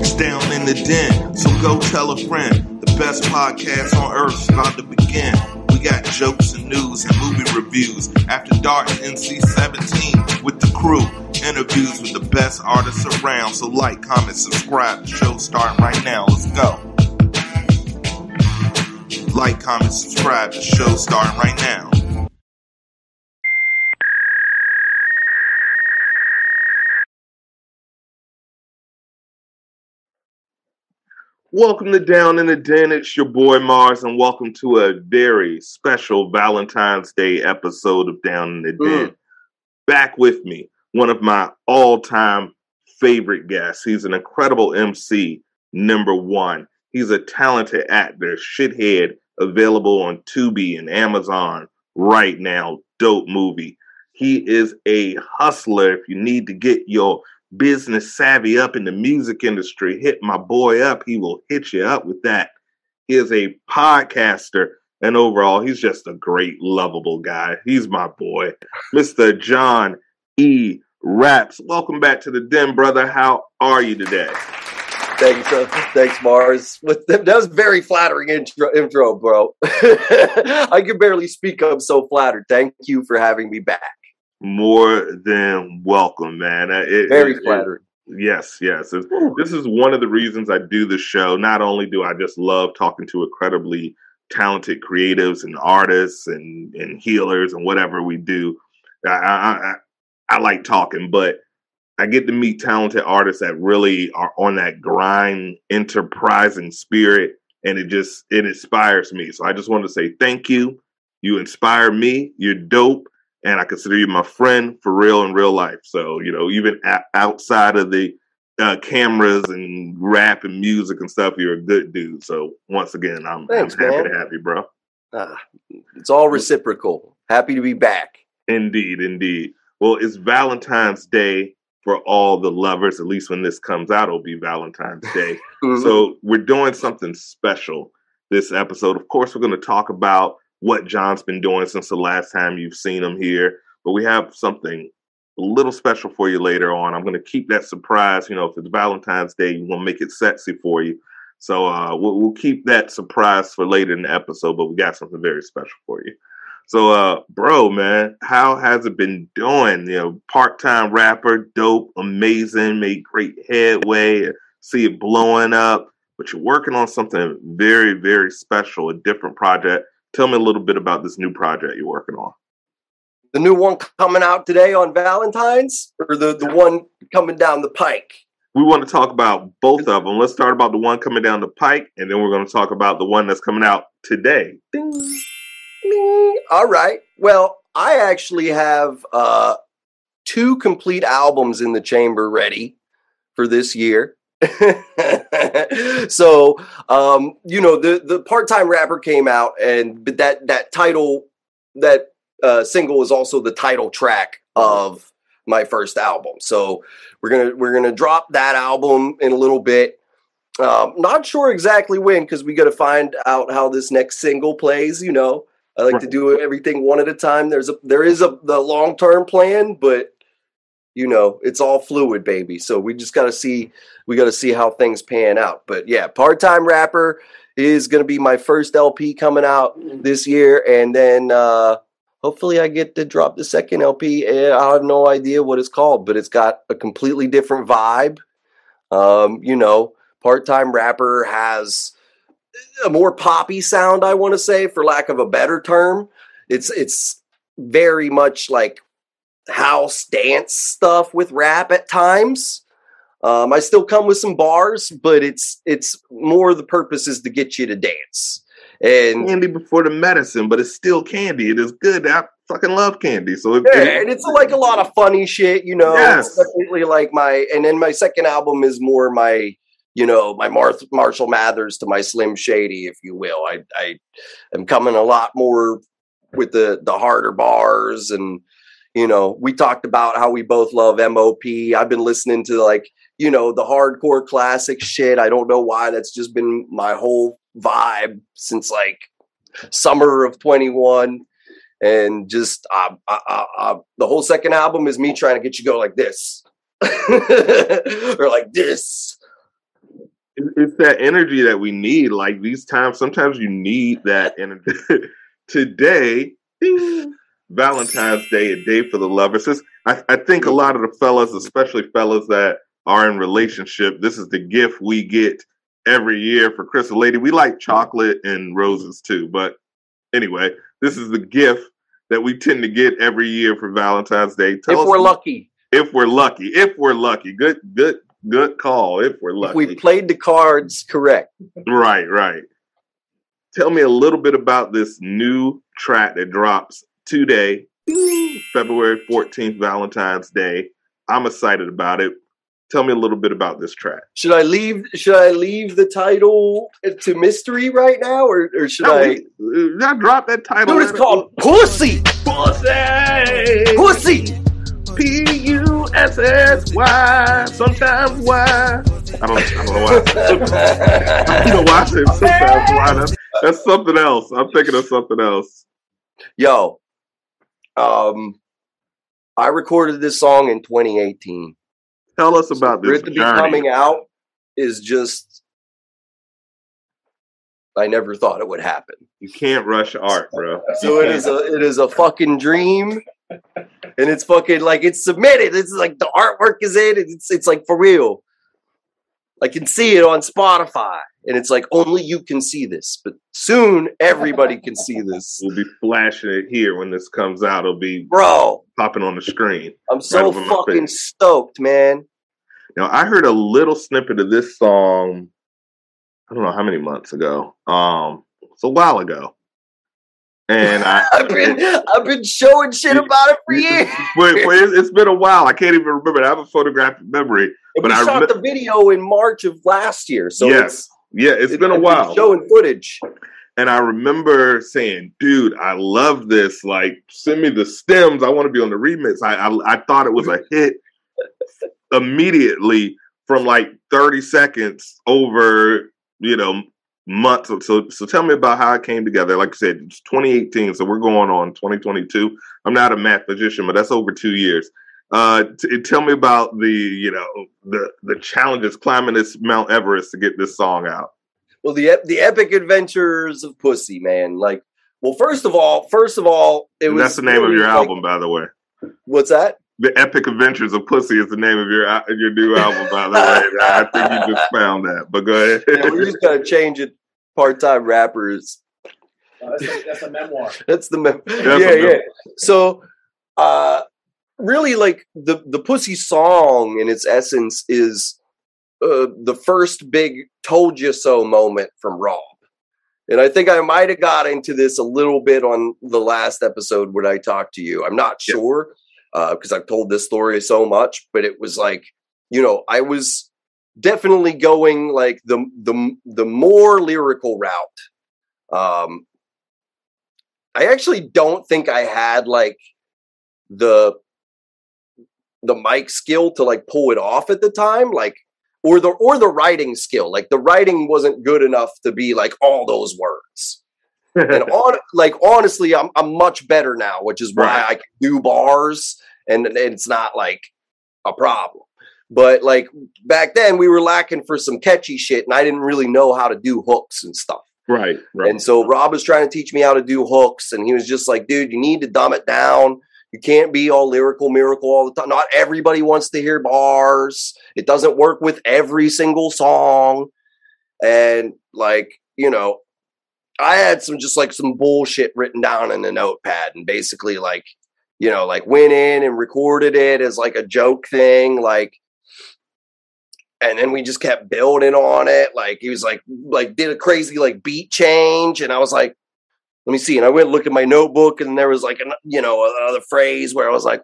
It's down in the den, so go tell a friend. The best podcast on earth is about to begin. We got jokes and news and movie reviews. After Dark NC 17 with the crew. Interviews with the best artists around. So like, comment, subscribe. The show's starting right now. Let's go. Like, comment, subscribe. The show's starting right now. Welcome to Down in the Den. It's your boy Mars, and welcome to a very special Valentine's Day episode of Down in the Den. Mm. Back with me, one of my all time favorite guests. He's an incredible MC, number one. He's a talented actor, shithead, available on Tubi and Amazon right now. Dope movie. He is a hustler. If you need to get your business savvy up in the music industry, hit my boy up. He will hit you up with that. He is a podcaster, and overall, he's just a great, lovable guy. He's my boy, Mr. John E. Raps. Welcome back to the Den, brother. How are you today? Thanks, uh, thanks, Mars. With that was very flattering intro, intro bro. I can barely speak. I'm so flattered. Thank you for having me back. More than welcome, man. It- Very it- it- Yes, yes. This is one of the reasons I do the show. Not only do I just love talking to incredibly talented creatives and artists and, and healers and whatever we do, I, I, I, I like talking, but I get to meet talented artists that really are on that grind, enterprising spirit, and it just it inspires me. So I just want to say thank you. You inspire me. You're dope and I consider you my friend for real in real life. So you know, even a- outside of the uh, cameras and rap and music and stuff, you're a good dude. So once again, I'm, Thanks, I'm happy man. to have you, bro. Ah, it's all reciprocal. Happy to be back. Indeed, indeed. Well, it's Valentine's Day for all the lovers. At least when this comes out, it'll be Valentine's Day. Mm-hmm. So we're doing something special this episode. Of course, we're going to talk about what John's been doing since the last time you've seen him here, but we have something a little special for you later on. I'm going to keep that surprise. You know, if it's Valentine's Day, we're going to make it sexy for you. So uh, we'll, we'll keep that surprise for later in the episode, but we got something very special for you. So, uh, bro, man, how has it been doing? You know, part-time rapper, dope, amazing, made great headway. See it blowing up, but you're working on something very, very special, a different project. Tell me a little bit about this new project you're working on. the new one coming out today on Valentine's, or the the one coming down the pike. We want to talk about both of them. Let's start about the one coming down the pike, and then we're going to talk about the one that's coming out today. Ding. Ding. All right. Well, I actually have uh, two complete albums in the chamber ready for this year. so, um, you know, the the part time rapper came out, and but that that title that uh, single is also the title track of my first album. So we're gonna we're gonna drop that album in a little bit. Um, not sure exactly when because we got to find out how this next single plays. You know, I like to do everything one at a time. There's a there is a the long term plan, but you know it's all fluid, baby. So we just got to see we got to see how things pan out. But yeah, part time rapper is going to be my first LP coming out this year, and then uh, hopefully I get to drop the second LP. Eh, I have no idea what it's called, but it's got a completely different vibe. Um, you know, part time rapper has a more poppy sound, I want to say, for lack of a better term. It's it's very much like house dance stuff with rap at times. Um, I still come with some bars, but it's it's more the purpose is to get you to dance. And Candy before the medicine, but it's still candy. It is good. I fucking love candy. So it, yeah, and it's like a lot of funny shit, you know. Yes. Definitely like my, and then my second album is more my, you know, my Mar- Marshall Mathers to my Slim Shady, if you will. I, I am coming a lot more with the the harder bars, and you know, we talked about how we both love MOP. I've been listening to like, you know, the hardcore classic shit. I don't know why. That's just been my whole vibe since like summer of 21 and just uh, uh, uh, the whole second album is me trying to get you go like this or like this it's that energy that we need. Like these times, sometimes you need that energy. Today, Valentine's Day, a day for the lovers. I, I think a lot of the fellas, especially fellas that are in relationship, this is the gift we get every year for Christmas. Lady, we like chocolate and roses too, but anyway, this is the gift that we tend to get every year for Valentine's Day. Tell if we're lucky. If we're lucky. If we're lucky. Good, good, good call. If we're lucky. If we played the cards correct. Right, right. Tell me a little bit about this new track that drops today, February 14th, Valentine's Day. I'm excited about it. Tell me a little bit about this track. Should I leave? Should I leave the title to mystery right now, or, or should no, I? We, uh, drop that title. Dude, it's called Pussy. Pussy. Pussy. P U S S Y. Sometimes why. I don't. I don't know why. I don't know why I said sometimes why. That's, that's something else. I'm thinking of something else. Yo, um, I recorded this song in 2018. Tell us about so this. For it to be coming out is just. I never thought it would happen. You can't rush art, bro. So it is a it is a fucking dream, and it's fucking like it's submitted. It's like the artwork is in. It's it's like for real. I can see it on Spotify, and it's like only you can see this. But soon, everybody can see this. We'll be flashing it here when this comes out. It'll be bro popping on the screen. I'm so right fucking stoked, man. Now I heard a little snippet of this song. I don't know how many months ago. Um, it's a while ago. And I, have been I've been showing shit about it for years. Wait, wait, it's been a while. I can't even remember. I have a photographic memory. But I shot rem- the video in March of last year. So yes, yeah, it's it, been a while. Showing footage. And I remember saying, "Dude, I love this. Like, send me the stems. I want to be on the remix." I, I, I thought it was a hit immediately from like thirty seconds over, you know, months. So, so tell me about how it came together. Like I said, it's 2018, so we're going on 2022. I'm not a math magician, but that's over two years. Uh, t- tell me about the you know the the challenges climbing this Mount Everest to get this song out. Well, the the epic adventures of Pussy, man. Like, well, first of all, first of all, it and was that's the name of your like, album, by the way. What's that? The Epic Adventures of Pussy is the name of your uh, your new album, by the way. I think you just found that, but go ahead. yeah, we're just gonna change it. Part time rappers. Oh, that's, a, that's a memoir. that's the mem- that's yeah, yeah. So, uh, really like the the pussy song in its essence is uh, the first big told you so moment from rob. And i think i might have got into this a little bit on the last episode when i talked to you. I'm not sure because uh, i've told this story so much but it was like you know i was definitely going like the the the more lyrical route. Um i actually don't think i had like the the mic skill to like pull it off at the time like or the or the writing skill like the writing wasn't good enough to be like all those words and on like honestly I'm I'm much better now which is why right. I can do bars and, and it's not like a problem but like back then we were lacking for some catchy shit and I didn't really know how to do hooks and stuff Right, right. And so Rob was trying to teach me how to do hooks, and he was just like, dude, you need to dumb it down. You can't be all lyrical miracle all the time. Not everybody wants to hear bars. It doesn't work with every single song. And like, you know, I had some just like some bullshit written down in a notepad and basically like, you know, like went in and recorded it as like a joke thing. Like, and then we just kept building on it. Like he was like, like did a crazy like beat change. And I was like, let me see. And I went looked at my notebook, and there was like, an, you know, another phrase where I was like,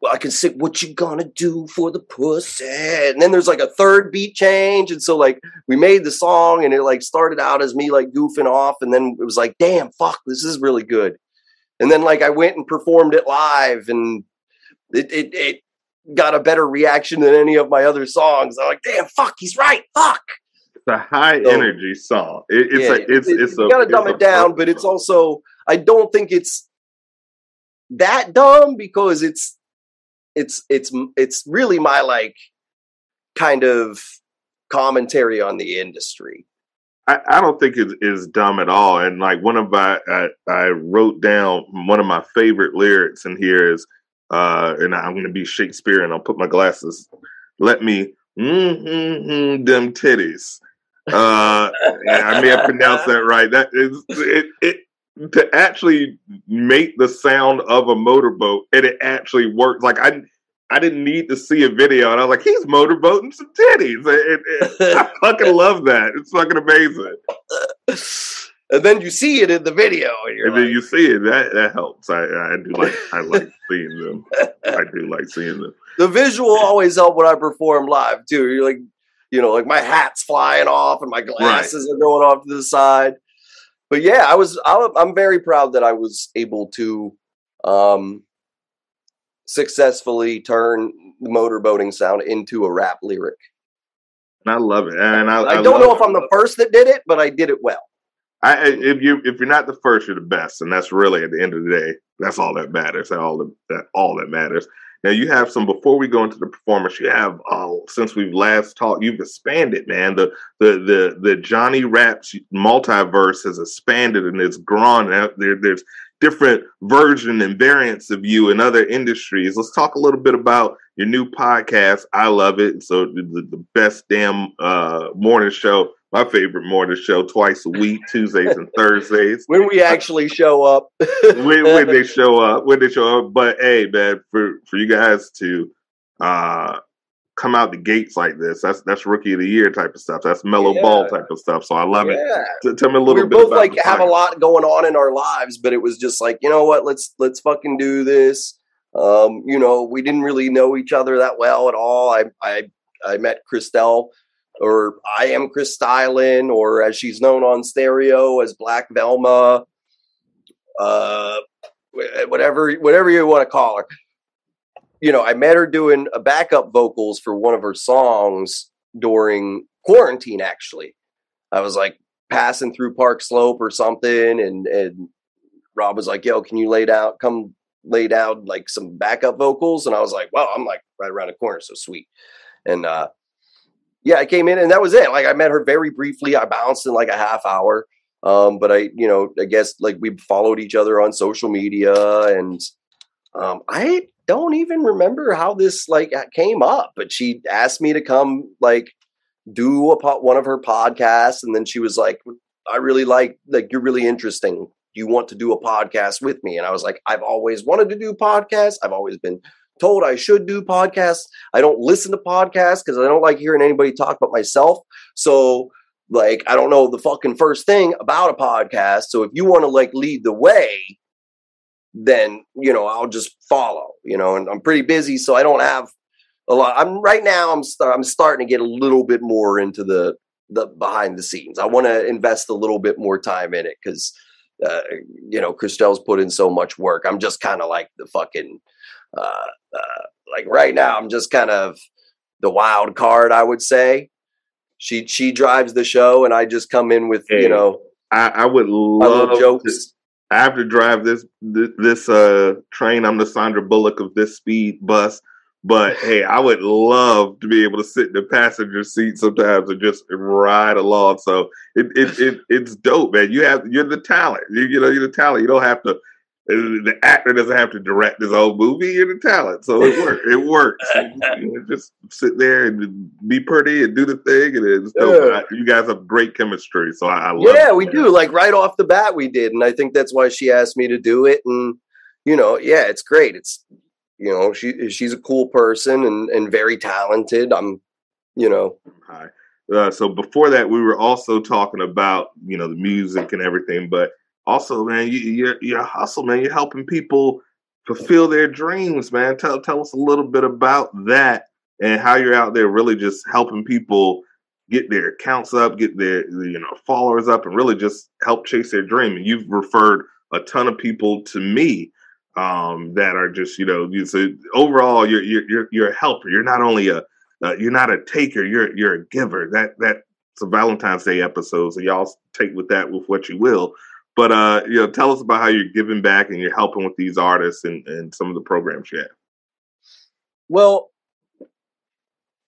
well, I can say, what you gonna do for the pussy? And then there's like a third beat change. And so like we made the song and it like started out as me like goofing off. And then it was like, damn, fuck, this is really good. And then like I went and performed it live and it it, it got a better reaction than any of my other songs. I'm like, damn, fuck, he's right. Fuck a high so, energy song. It, it's yeah, a, it's it's, you gotta dumb it down, but it's also I don't think it's that dumb because it's it's it's it's really my like kind of commentary on the industry. I, I don't think it is dumb at all. And like one of my, I, I wrote down one of my favorite lyrics in here is, uh, and I'm going to be Shakespeare and I'll put my glasses. Let me mm-hmm, them titties. Uh, I may have pronounced that right. That is it, it to actually make the sound of a motorboat and it actually works. Like I I didn't need to see a video and I was like, he's motorboating some titties. It, it, I fucking love that. It's fucking amazing. and then you see it in the video and, and like, then you see it. That that helps. I I do like I like seeing them. I do like seeing them. The visual always help when I perform live too. You're like, you know, like my hat's flying off and my glasses right. are going off to the side but yeah, I was I'm very proud that I was able to um, successfully turn the motorboating sound into a rap lyric. I love it, and I, I, I don't know if I'm the first that did it, but I did it well. I, if you if you're not the first, you're the best, and that's really at the end of the day, that's all that matters. That All that all that matters. Now you have some before we go into the performance. You have uh, since we've last talked, you've expanded, man. The the the the Johnny Raps multiverse has expanded and it's grown. There, there's different version and variants of you in other industries. Let's talk a little bit about your new podcast. I love it. So the, the best damn uh, morning show my favorite morning show twice a week, Tuesdays and Thursdays. When we actually show up. when, when they show up, when they show up. But hey, man, for for you guys to uh come out the gates like this, that's that's rookie of the year type of stuff. That's mellow yeah. ball type of stuff. So I love yeah. it. tell me a little bit. we bit. both like have a lot going on in our lives, but it was just like, you know what, let's let's fucking do this. Um, you know, we didn't really know each other that well at all. I I I met Christelle or I am Chris Stylin, or as she's known on stereo as Black Velma, uh, whatever whatever you want to call her. You know, I met her doing a backup vocals for one of her songs during quarantine. Actually, I was like passing through Park Slope or something, and and Rob was like, "Yo, can you lay down? Come lay down like some backup vocals?" And I was like, "Well, I'm like right around the corner, so sweet." And uh, yeah, I came in and that was it. Like I met her very briefly. I bounced in like a half hour. Um, but I, you know, I guess like we followed each other on social media and um, I don't even remember how this like came up, but she asked me to come like do a pot one of her podcasts and then she was like I really like like you're really interesting. Do you want to do a podcast with me? And I was like I've always wanted to do podcasts. I've always been told I should do podcasts. I don't listen to podcasts because I don't like hearing anybody talk but myself. So, like, I don't know the fucking first thing about a podcast. So, if you want to like lead the way, then you know I'll just follow. You know, and I'm pretty busy, so I don't have a lot. I'm right now. I'm start, I'm starting to get a little bit more into the the behind the scenes. I want to invest a little bit more time in it because. Uh, you know, Christelle's put in so much work. I'm just kind of like the fucking uh, uh, like right now, I'm just kind of the wild card, I would say. She she drives the show, and I just come in with hey, you know. I, I would love jokes. To, I have to drive this this, this uh, train. I'm the Sandra Bullock of this speed bus. But hey, I would love to be able to sit in the passenger seat sometimes and just ride along. So it, it, it it's dope, man. You have you're the talent. You, you know you're the talent. You don't have to the actor doesn't have to direct his own movie. You're the talent, so it works. It works. you know, just sit there and be pretty and do the thing, and it's yeah. you guys have great chemistry. So I, I love. Yeah, it. we do. Like right off the bat, we did, and I think that's why she asked me to do it. And you know, yeah, it's great. It's you know, she she's a cool person and and very talented. I'm, you know. Hi. Uh, so before that, we were also talking about you know the music and everything, but also, man, you, you're you're hustle, man. You're helping people fulfill their dreams, man. Tell tell us a little bit about that and how you're out there really just helping people get their accounts up, get their you know followers up, and really just help chase their dream. And you've referred a ton of people to me um, that are just you know so overall you're you're you're a helper. You're not only a uh, you're not a taker. You're you're a giver. That that's a Valentine's Day episode, so y'all take with that with what you will. But uh, you know, tell us about how you're giving back and you're helping with these artists and, and some of the programs you have. Well,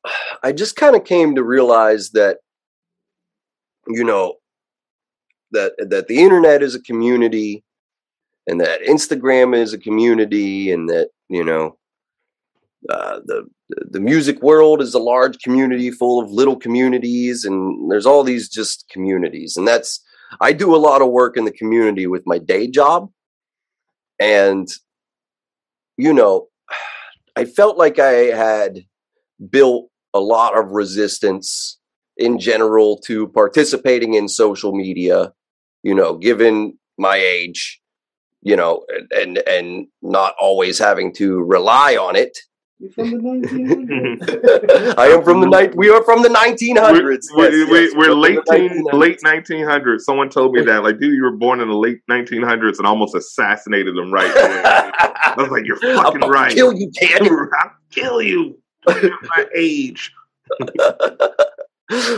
I just kind of came to realize that, you know, that that the internet is a community, and that Instagram is a community, and that you know, uh, the the music world is a large community full of little communities, and there's all these just communities, and that's I do a lot of work in the community with my day job, and you know, I felt like I had built a lot of resistance in general to participating in social media, you know, given my age, you know, and and not always having to rely on it. You're from the 1900s. I am from the night. We are from the 1900s. We're, Yes, we're, yes, we're from the late teen, 1900s. late 1900s. Someone told me that, like, dude, you were born in the late 1900s and almost assassinated them right there. I was like, you're fucking I'll right. Kill you, kid. I'll kill you. My age.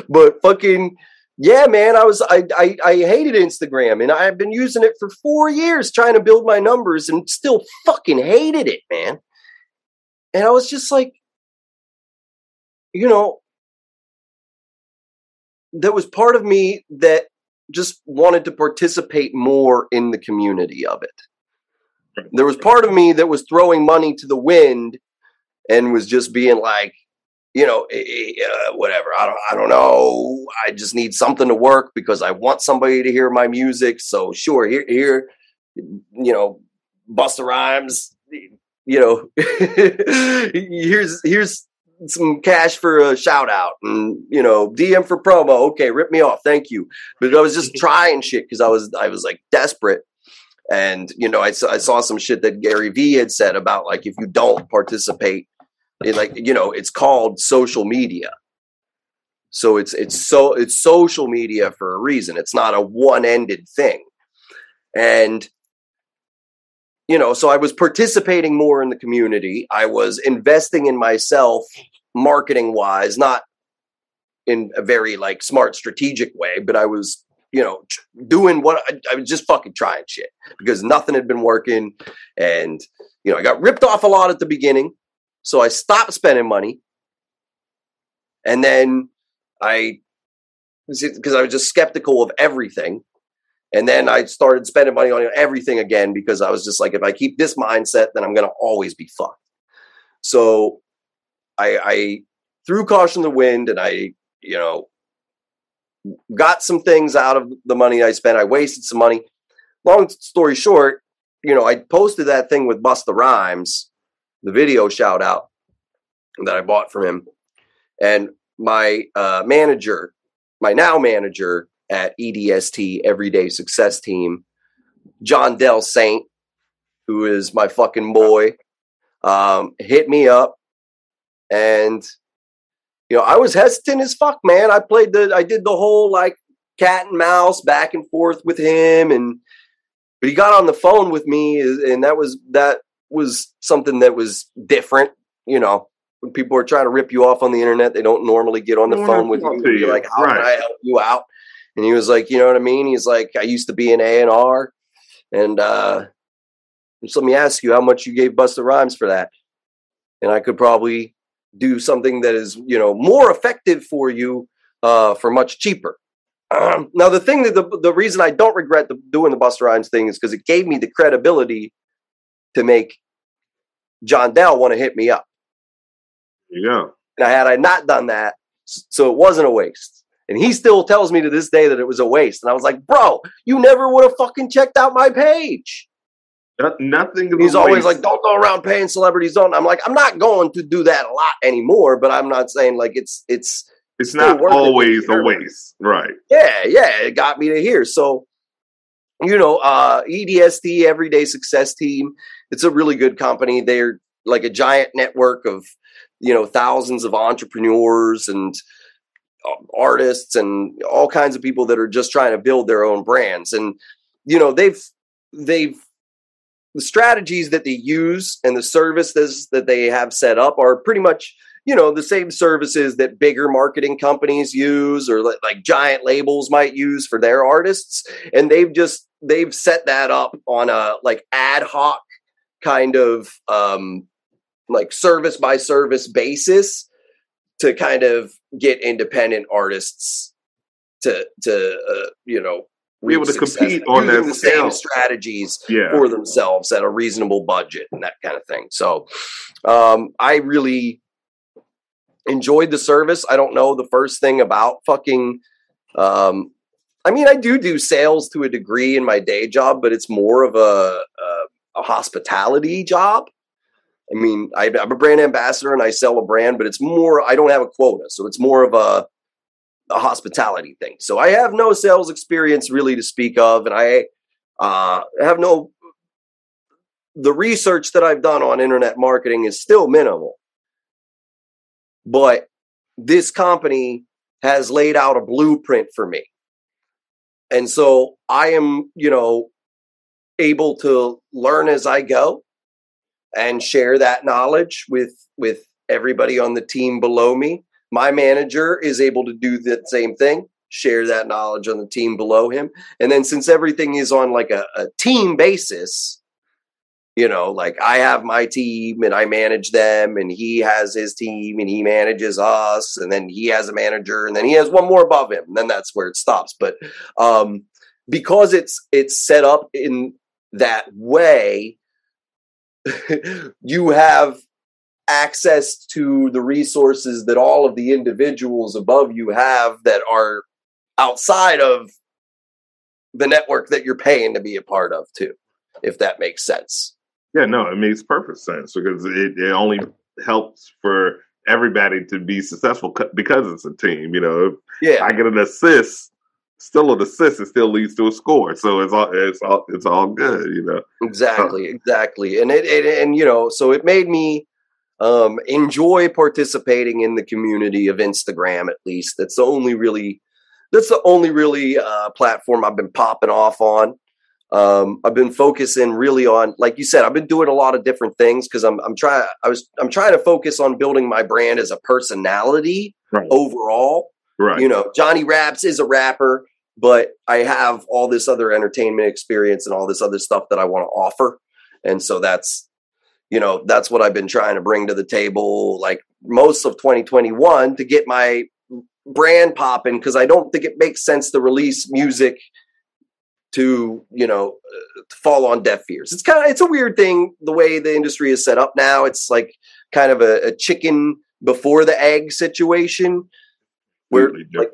but fucking yeah, man, I was I, I I hated Instagram and I've been using it for four years trying to build my numbers and still fucking hated it, man. And I was just like, you know, there was part of me that just wanted to participate more in the community of it. There was part of me that was throwing money to the wind and was just being like, you know, eh, eh, uh, whatever. I don't, I don't know. I just need something to work because I want somebody to hear my music. So sure, here, here, you know, Busta Rhymes. You know, here's here's some cash for a shout out, and you know, DM for promo. Okay, rip me off, thank you. But I was just trying shit because I was I was like desperate. And you know, I saw, I saw some shit that Gary Vee had said about like if you don't participate it, like you know it's called social media so it's it's so it's social media for a reason it's not a one-ended thing and you know so i was participating more in the community i was investing in myself marketing wise not in a very like smart strategic way but i was you know doing what I, I was just fucking trying shit because nothing had been working and you know i got ripped off a lot at the beginning so I stopped spending money. And then I, because I was just skeptical of everything. And then I started spending money on everything again because I was just like, if I keep this mindset, then I'm going to always be fucked. So I, I threw caution to the wind and I, you know, got some things out of the money I spent. I wasted some money. Long story short, you know, I posted that thing with Busta Rhymes the video shout out that I bought from him. And my uh, manager, my now manager at EDST Everyday Success Team, John Del Saint, who is my fucking boy, um, hit me up. And, you know, I was hesitant as fuck, man. I played the, I did the whole like cat and mouse back and forth with him. And, but he got on the phone with me and that was, that was something that was different. You know, when people are trying to rip you off on the internet, they don't normally get on the phone with you. and be like, how can. I help you out? And he was like, you know what I mean? He's like, I used to be an A and R, and uh, just let me ask you how much you gave Busta Rhymes for that, and I could probably do something that is you know more effective for you uh, for much cheaper. Um, now the thing that the the reason I don't regret the, doing the Busta Rhymes thing is because it gave me the credibility to make John Dell want to hit me up. Yeah. And had I not done that, so it wasn't a waste. And he still tells me to this day that it was a waste. And I was like, bro, you never would have fucking checked out my page. No- Nothing. He's always like, don't go around paying celebrities on. I'm like, I'm not going to do that a lot anymore, but I'm not saying like it's it's it's not worth it always a waste. Right. yeah, yeah, it got me to here. So, you know, uh, EDST, Everyday Success Team, it's a really good company. They're like a giant network of, you know, thousands of entrepreneurs and artists and all kinds of people that are just trying to build their own brands. And, you know, they've, they've, the strategies that they use and the services that they have set up are pretty much you know the same services that bigger marketing companies use or li- like giant labels might use for their artists and they've just they've set that up on a like ad hoc kind of um like service by service basis to kind of get independent artists to to uh, you know Be able to success compete on their the same strategies Yeah. for themselves at a reasonable budget and that kind of thing. So um, I really enjoyed the service. I don't know the first thing about fucking. Um, I mean, I do do sales to a degree in my day job, but it's more of a a, a hospitality job. I mean, I, I'm a brand ambassador and I sell a brand, but it's more. I don't have a quota, so it's more of a a hospitality thing. So I have no sales experience really to speak of, and I uh, have no. The research that I've done on internet marketing is still minimal, but this company has laid out a blueprint for me, and so I am, you know, able to learn as I go and share that knowledge with with everybody on the team below me. My manager is able to do the same thing share that knowledge on the team below him. And then since everything is on like a, a team basis you know like i have my team and i manage them and he has his team and he manages us and then he has a manager and then he has one more above him. And then that's where it stops. But um because it's it's set up in that way you have access to the resources that all of the individuals above you have that are outside of the network that you're paying to be a part of too if that makes sense Yeah, no, it makes perfect sense because it, it only helps for everybody to be successful because it's a team. You know, yeah I get an assist, still an assist, it still leads to a score. So it's all it's all it's all good. You know, exactly exactly and it, it and you know so it made me um enjoy participating in the community of instagram at least that's the only really that's the only really uh platform i've been popping off on um i've been focusing really on like you said i've been doing a lot of different things because i'm i'm trying i was i'm trying to focus on building my brand as a personality right? overall right. you know johnny raps is a rapper but i have all this other entertainment experience and all this other stuff that i want to offer. And so that's you know that's what i've been trying to bring to the table like most of 2021 to get my brand popping because i don't think it makes sense to release music to you know to fall on deaf ears. It's kind of it's a weird thing the way the industry is set up now. It's like kind of a, a chicken before the egg situation. Where like,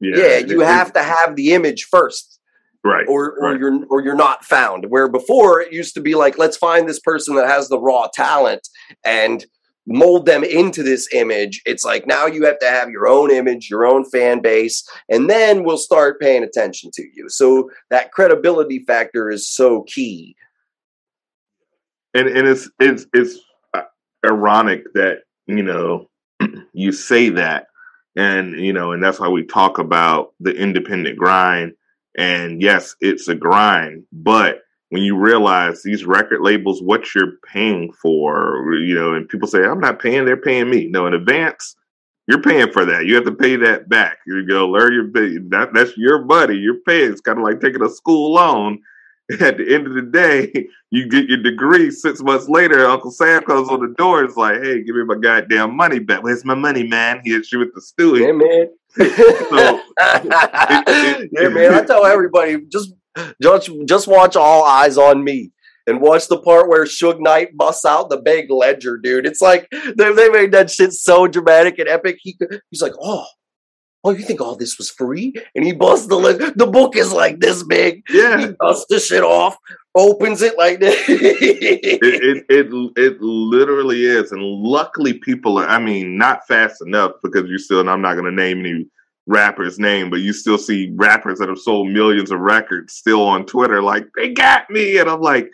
different. yeah, you it- have it- to have the image first right. or or right. you're or you're not found where before it used to be like let's find this person that has the raw talent and mold them into this image it's like now you have to have your own image your own fan base and then we'll start paying attention to you so that credibility factor is so key and and it's it's it's uh, ironic that you know you say that and you know and that's why we talk about the independent grind. And yes it's a grind but when you realize these record labels what you're paying for you know and people say i'm not paying they're paying me. No in advance you're paying for that. You have to pay that back. You go learn your that, that's your money you're paying. It's kind of like taking a school loan at the end of the day you get your degree six months later, Uncle Sam comes on the door is like, hey, give me my goddamn money back. Where's my money, man? He hits you with the stewie. yeah man it- yeah man i tell everybody just just just watch All Eyez on Me and watch the part where Suge Knight busts out the big ledger, dude. It's like they, they made that shit so dramatic and epic. He he's like, oh, oh, you think all this was free? And he busts the lid. The book is like this big. Yeah. He dusts the shit off, opens it like this. It, it it it literally is, and luckily people are. I mean, not fast enough because you still. And I'm not going to name any rappers' name, but you still see rappers that have sold millions of records still on Twitter, like they got me, and I'm like,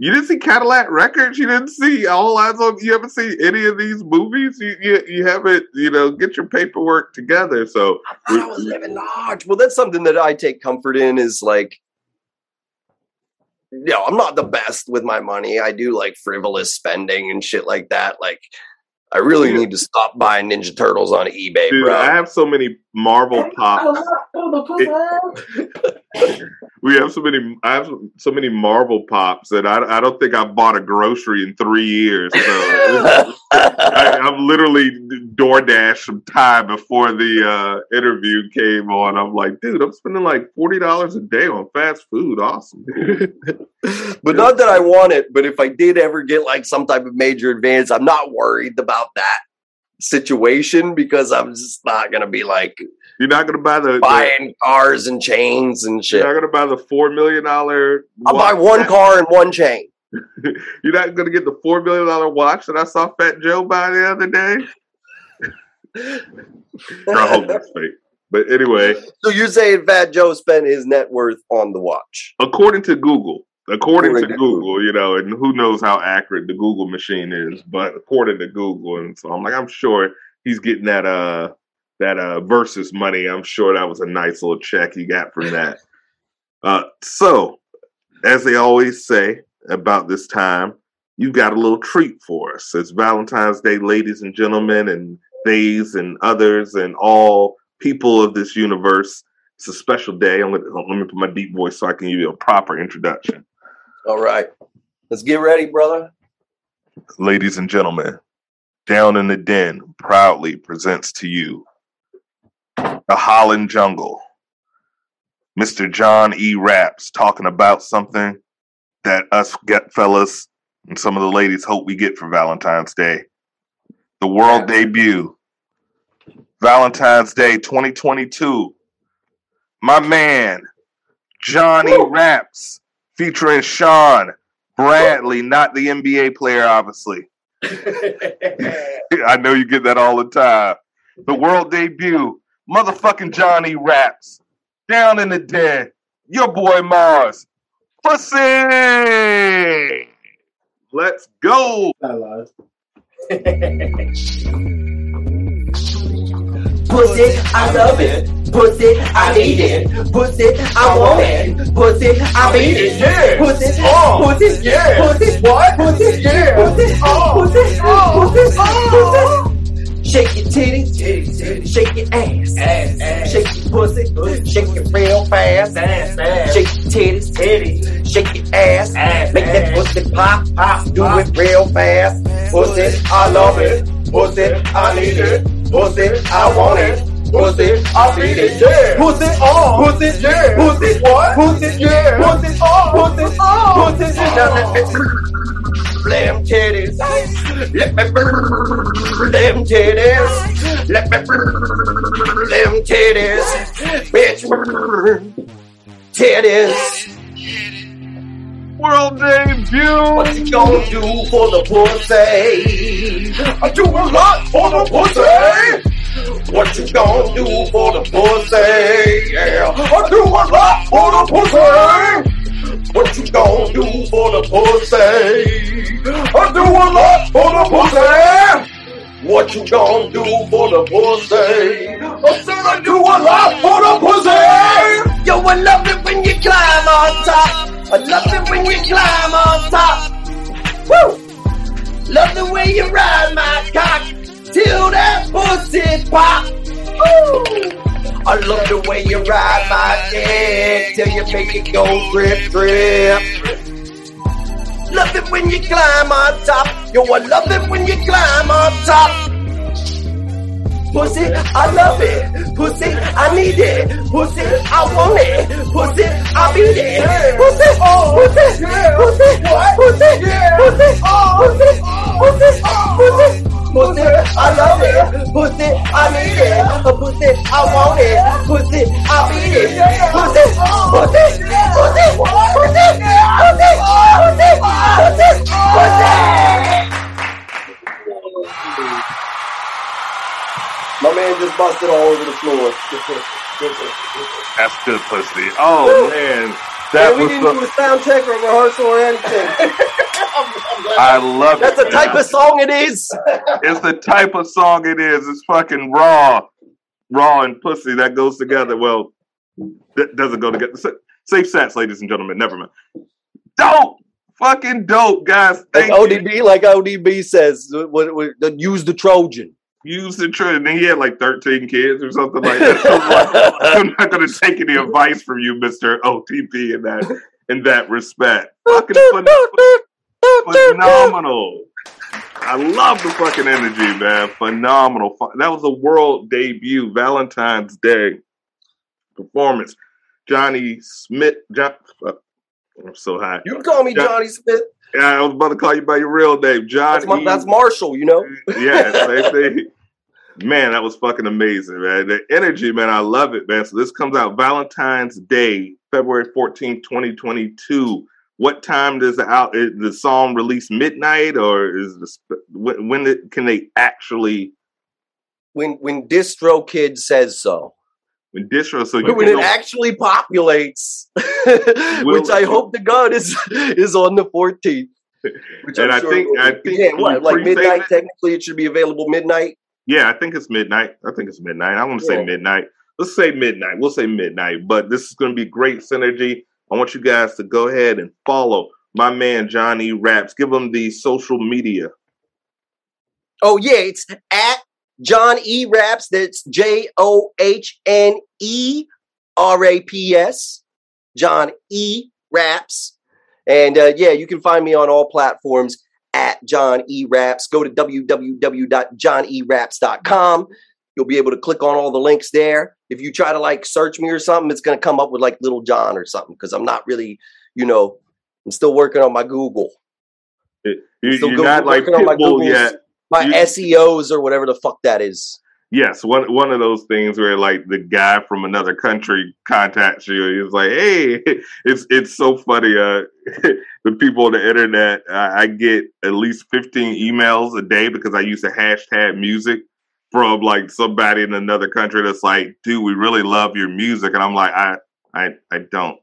you didn't see Cadillac Records, you didn't see All Eyez on, you haven't seen any of these movies, you you, you haven't, you know, get your paperwork together. So I thought I was living large. Well, that's something that I take comfort in is like, you know, I'm not the best with my money. I do like frivolous spending and shit like that. Like, I really need to stop buying Ninja Turtles on eBay, Dude, bro. I have so many Marvel pops. We have so many. I have so many Marvel pops that I, I don't think I bought a grocery in three years. So I, I'm literally DoorDash some time before the uh, interview came on. I'm like, dude, I'm spending like forty dollars a day on fast food. Awesome. but not that I want it. But if I did ever get like some type of major advance, I'm not worried about that situation because I'm just not gonna be like You're not gonna buy the. the buying cars and chains and shit. you're not gonna buy the four million dollar. I'll buy one car and one chain. You're not gonna get the four million dollar watch that I saw Fat Joe buy the other day. I hope that's fake. But anyway, So you're saying Fat Joe spent his net worth on the watch? according to Google, according to Google, you know, and who knows how accurate the Google machine is, but according to Google, and so I'm like, I'm sure he's getting that uh that uh Verzuz money. I'm sure that was a nice little check he got from that. Uh so as they always say about this time, you got a little treat for us. It's Valentine's Day, ladies and gentlemen, and theys and others and all people of this universe. It's a special day. I'm gonna, let me put my deep voice so I can give you a proper introduction. All right, let's get ready, brother. Ladies and gentlemen, Down in the Den proudly presents to you the Holland Jungle. Mr. John E. Raps talking about something that us get fellas and some of the ladies hope we get for Valentine's Day. The world debut. Valentine's Day 2022. My man, Johnny Raps, featuring Sean Bradley, not the NBA player, obviously. I know you get that all the time. The world debut, motherfucking Johnny Raps, down in the dead, your boy Mars, pussy. Let's go. Pussy, I love it. Pussy, I need it. Pussy, I want it. Pussy, I beat it. Yeah. Pussy, oh. Pussy, yeah. Pussy, what? Pussy, yeah. Pussy, oh. Pussy, oh. Pussy, oh. Pussy. Shake your titties, titties, titties. Shake your ass, ass, ass. Shake your pussy, pussy. Shake it real fast, fast, fast. Shake your titties, titties. Shake your ass, ass. Make that pussy pop, pop. Do it real fast. Pussy, I love it. Pussy, I need it. Pussy, I want it. Pussy, I need it. Yeah. Pussy, oh. Pussy, yeah. Pussy, what? Pussy, yeah. Pussy, oh. Pussy, oh. Pussy, now let me them titties. Let me them titties. Let me them titties. Bitch, titties. World debut. What you gonna do for the pussy? I do a lot for the pussy. What you gonna do for the pussy? Yeah, I do a lot for the pussy. What you gonna do for the pussy? I do a lot for the pussy. What you gonna do for the pussy? I said I do a lot for the pussy. Yo, I love it when you climb on top. I love it when you climb on top. Woo! Love the way you ride my cock till that pussy pop. Woo! I love the way you ride my dick till you make it go grip grip. Love it when you climb on top. Yo, I love it when you climb on top. Pussy, I love it. Pussy, I need it. Pussy, I want it. Pussy, I beat it. Pussy, oh, pussy, pussy, what? pussy, yeah. pussy, oh, pussy, oh, pussy, pussy. Pussy, I love it. Pussy, I need it. Pussy, I want it. Pussy, I beat it. Pussy, pussy, pussy, pussy, pussy, pussy, pussy, pussy. My man just busted all over the floor. That's good pussy. Oh man, that Man, we was didn't do a sound check or rehearsal or anything. I love That's it. That's the type man. of song it is. It's the type of song it is. It's fucking raw, raw and pussy that goes together. Well, that doesn't go together. Safe sets, ladies and gentlemen. Never mind. Don't fucking dope, guys. Like Thank you. ODB, like ODB says, use the Trojan. Use the truth. And then he had like 13 kids or something like that. So I'm, like, I'm not going to take any advice from you, Mister ODB, in that in that respect. Fucking phenomenal. I love the fucking energy, man. Phenomenal. That was a world debut, Valentine's Day performance. Johnny Smith. John, I'm so high. You can call me Yeah. Johnny Smith. Yeah, I was about to call you by your real name, That's, Johnny. my, that's Marshall, you know? yeah, same thing. Man, that was fucking amazing, man. The energy, man, I love it, man. So this comes out Valentine's Day, February 14th, 2022. What time does the out is the song release midnight or is the when, when can they actually When when DistroKid says so. When distro so when it actually populates, which I hope to God is is on the 14th. Which And I'm I sure think- I think yeah, what, like midnight. it? Technically, it should be available midnight. Yeah, I think it's midnight. I think it's midnight. I want to say midnight. Let's say midnight. We'll say midnight. But this is going to be great synergy. I want you guys to go ahead and follow my man Johnny Raps. Give him the social media. Oh yeah, it's at John E Raps. That's J O H N E R A P S. John E Raps. And uh, yeah, you can find me on all platforms at John E Raps. Go to www.johneraps.com. You'll be able to click on all the links there. If you try to like search me or something, it's going to come up with like Lil Jon or something because I'm not really, you know, I'm still working on my Google. you, you're not like working on my Pitbull yet. My You- SEOs or whatever the fuck that is. Yes, one one of those things where like the guy from another country contacts you. He's like, "Hey, it's it's so funny. Uh, the people on the internet, I, I get at least fifteen emails a day because I use the hashtag music from like somebody in another country that's like, "Dude, we really love your music," and I'm like, "I I I don't,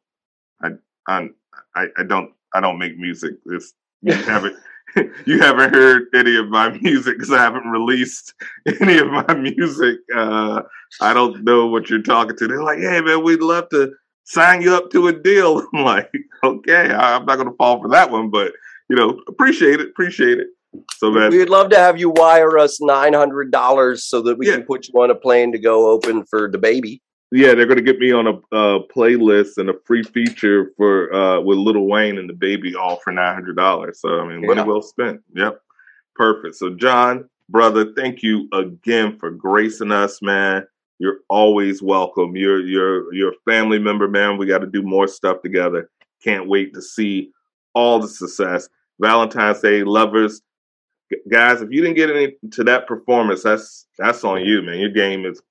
I I I don't I don't make music. It's you haven't." You haven't heard any of my music because I haven't released any of my music. Uh, I don't know what you're talking to. They're like, "Hey, man, we'd love to sign you up to a deal." I'm like, "Okay, I'm not going to fall for that one, but you know, appreciate it, appreciate it." So man, We'd love to have you wire us nine hundred dollars so that we Yeah. can put you on a plane to go open for DaBaby. Yeah, they're going to get me on a uh, playlist and a free feature for uh, with Lil Wayne and DaBaby, all for nine hundred dollars. So I mean, money well spent. Yep, perfect. So John, brother, thank you again for gracing us, man. You're always welcome. You're you're you're a family member, man. We got to do more stuff together. Can't wait to see all the success. Valentine's Day, lovers, guys. If you didn't get into that performance, that's that's on you, man. Your game is.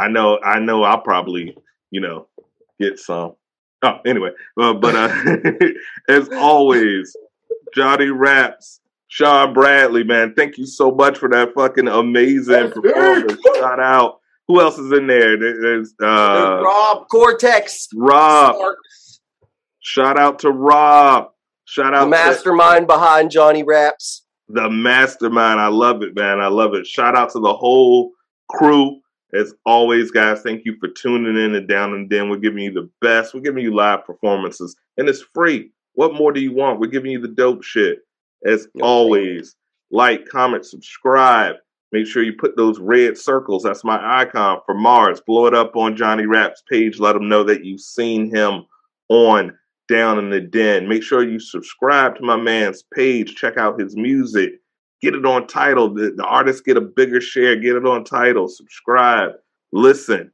I know. I know. I'll probably, you know, get some. Oh, anyway, uh, but uh, as always, Johnny Raps, Sean Bradley, man, thank you so much for that fucking amazing performance. Shout out. Who else is in there? There- There's uh, Rob Cortex, Rob. Shout out to Rob. Shout out to the mastermind behind Johnny Raps. the mastermind. I love it, man. I love it. Shout out to the whole crew. As always, guys, thank you for tuning in and down and Den. We're giving you the best. We're giving you live performances, and it's free. What more do you want? We're giving you the dope shit. As Yep. always, like, comment, subscribe. Make sure you put those red circles. That's my icon for Mars. Blow it up on Johnny Rap's page. Let him know that you've seen him on Down in the Den. Make sure you subscribe to my man's page. Check out his music. Get it on Tidal. The, the artists get a bigger share. Get it on Tidal. Subscribe. Listen.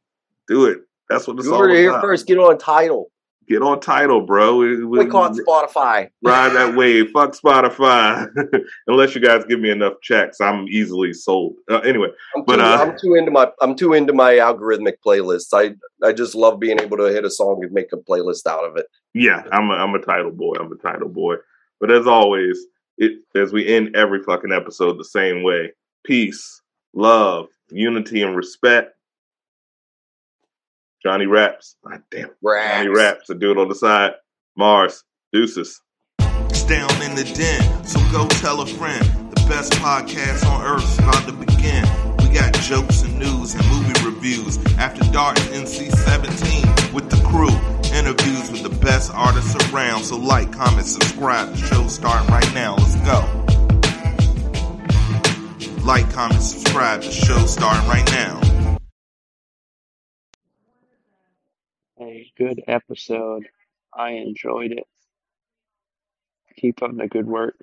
Do it. That's what it's You all it here first. Get on Tidal. Get on Tidal, bro. We, we- We call it Spotify. ride that wave. Fuck Spotify. Unless you guys give me enough checks, I'm easily sold. Uh, anyway, I'm too, But, uh, I'm too into my I'm too into my algorithmic playlists. I I just love being able to hit a song and make a playlist out of it. yeah, I'm a, I'm a Tidal boy. I'm a Tidal boy. But as always, it as we end every fucking episode the same way: peace, love, unity, and respect. Johnny Raps. God damn. Johnny Raps. Raps. A dude on the side. Mars. Deuces. It's down in the den, so go tell a friend. The best podcast on earth's about to begin. We got jokes and news and movie reviews. After dark, NC 17 with the crew. Best artists around. So like, comment, subscribe. The show's starting right now. Let's go. Like, comment, subscribe. The show's starting right now. A good episode. I enjoyed it. Keep up the good work.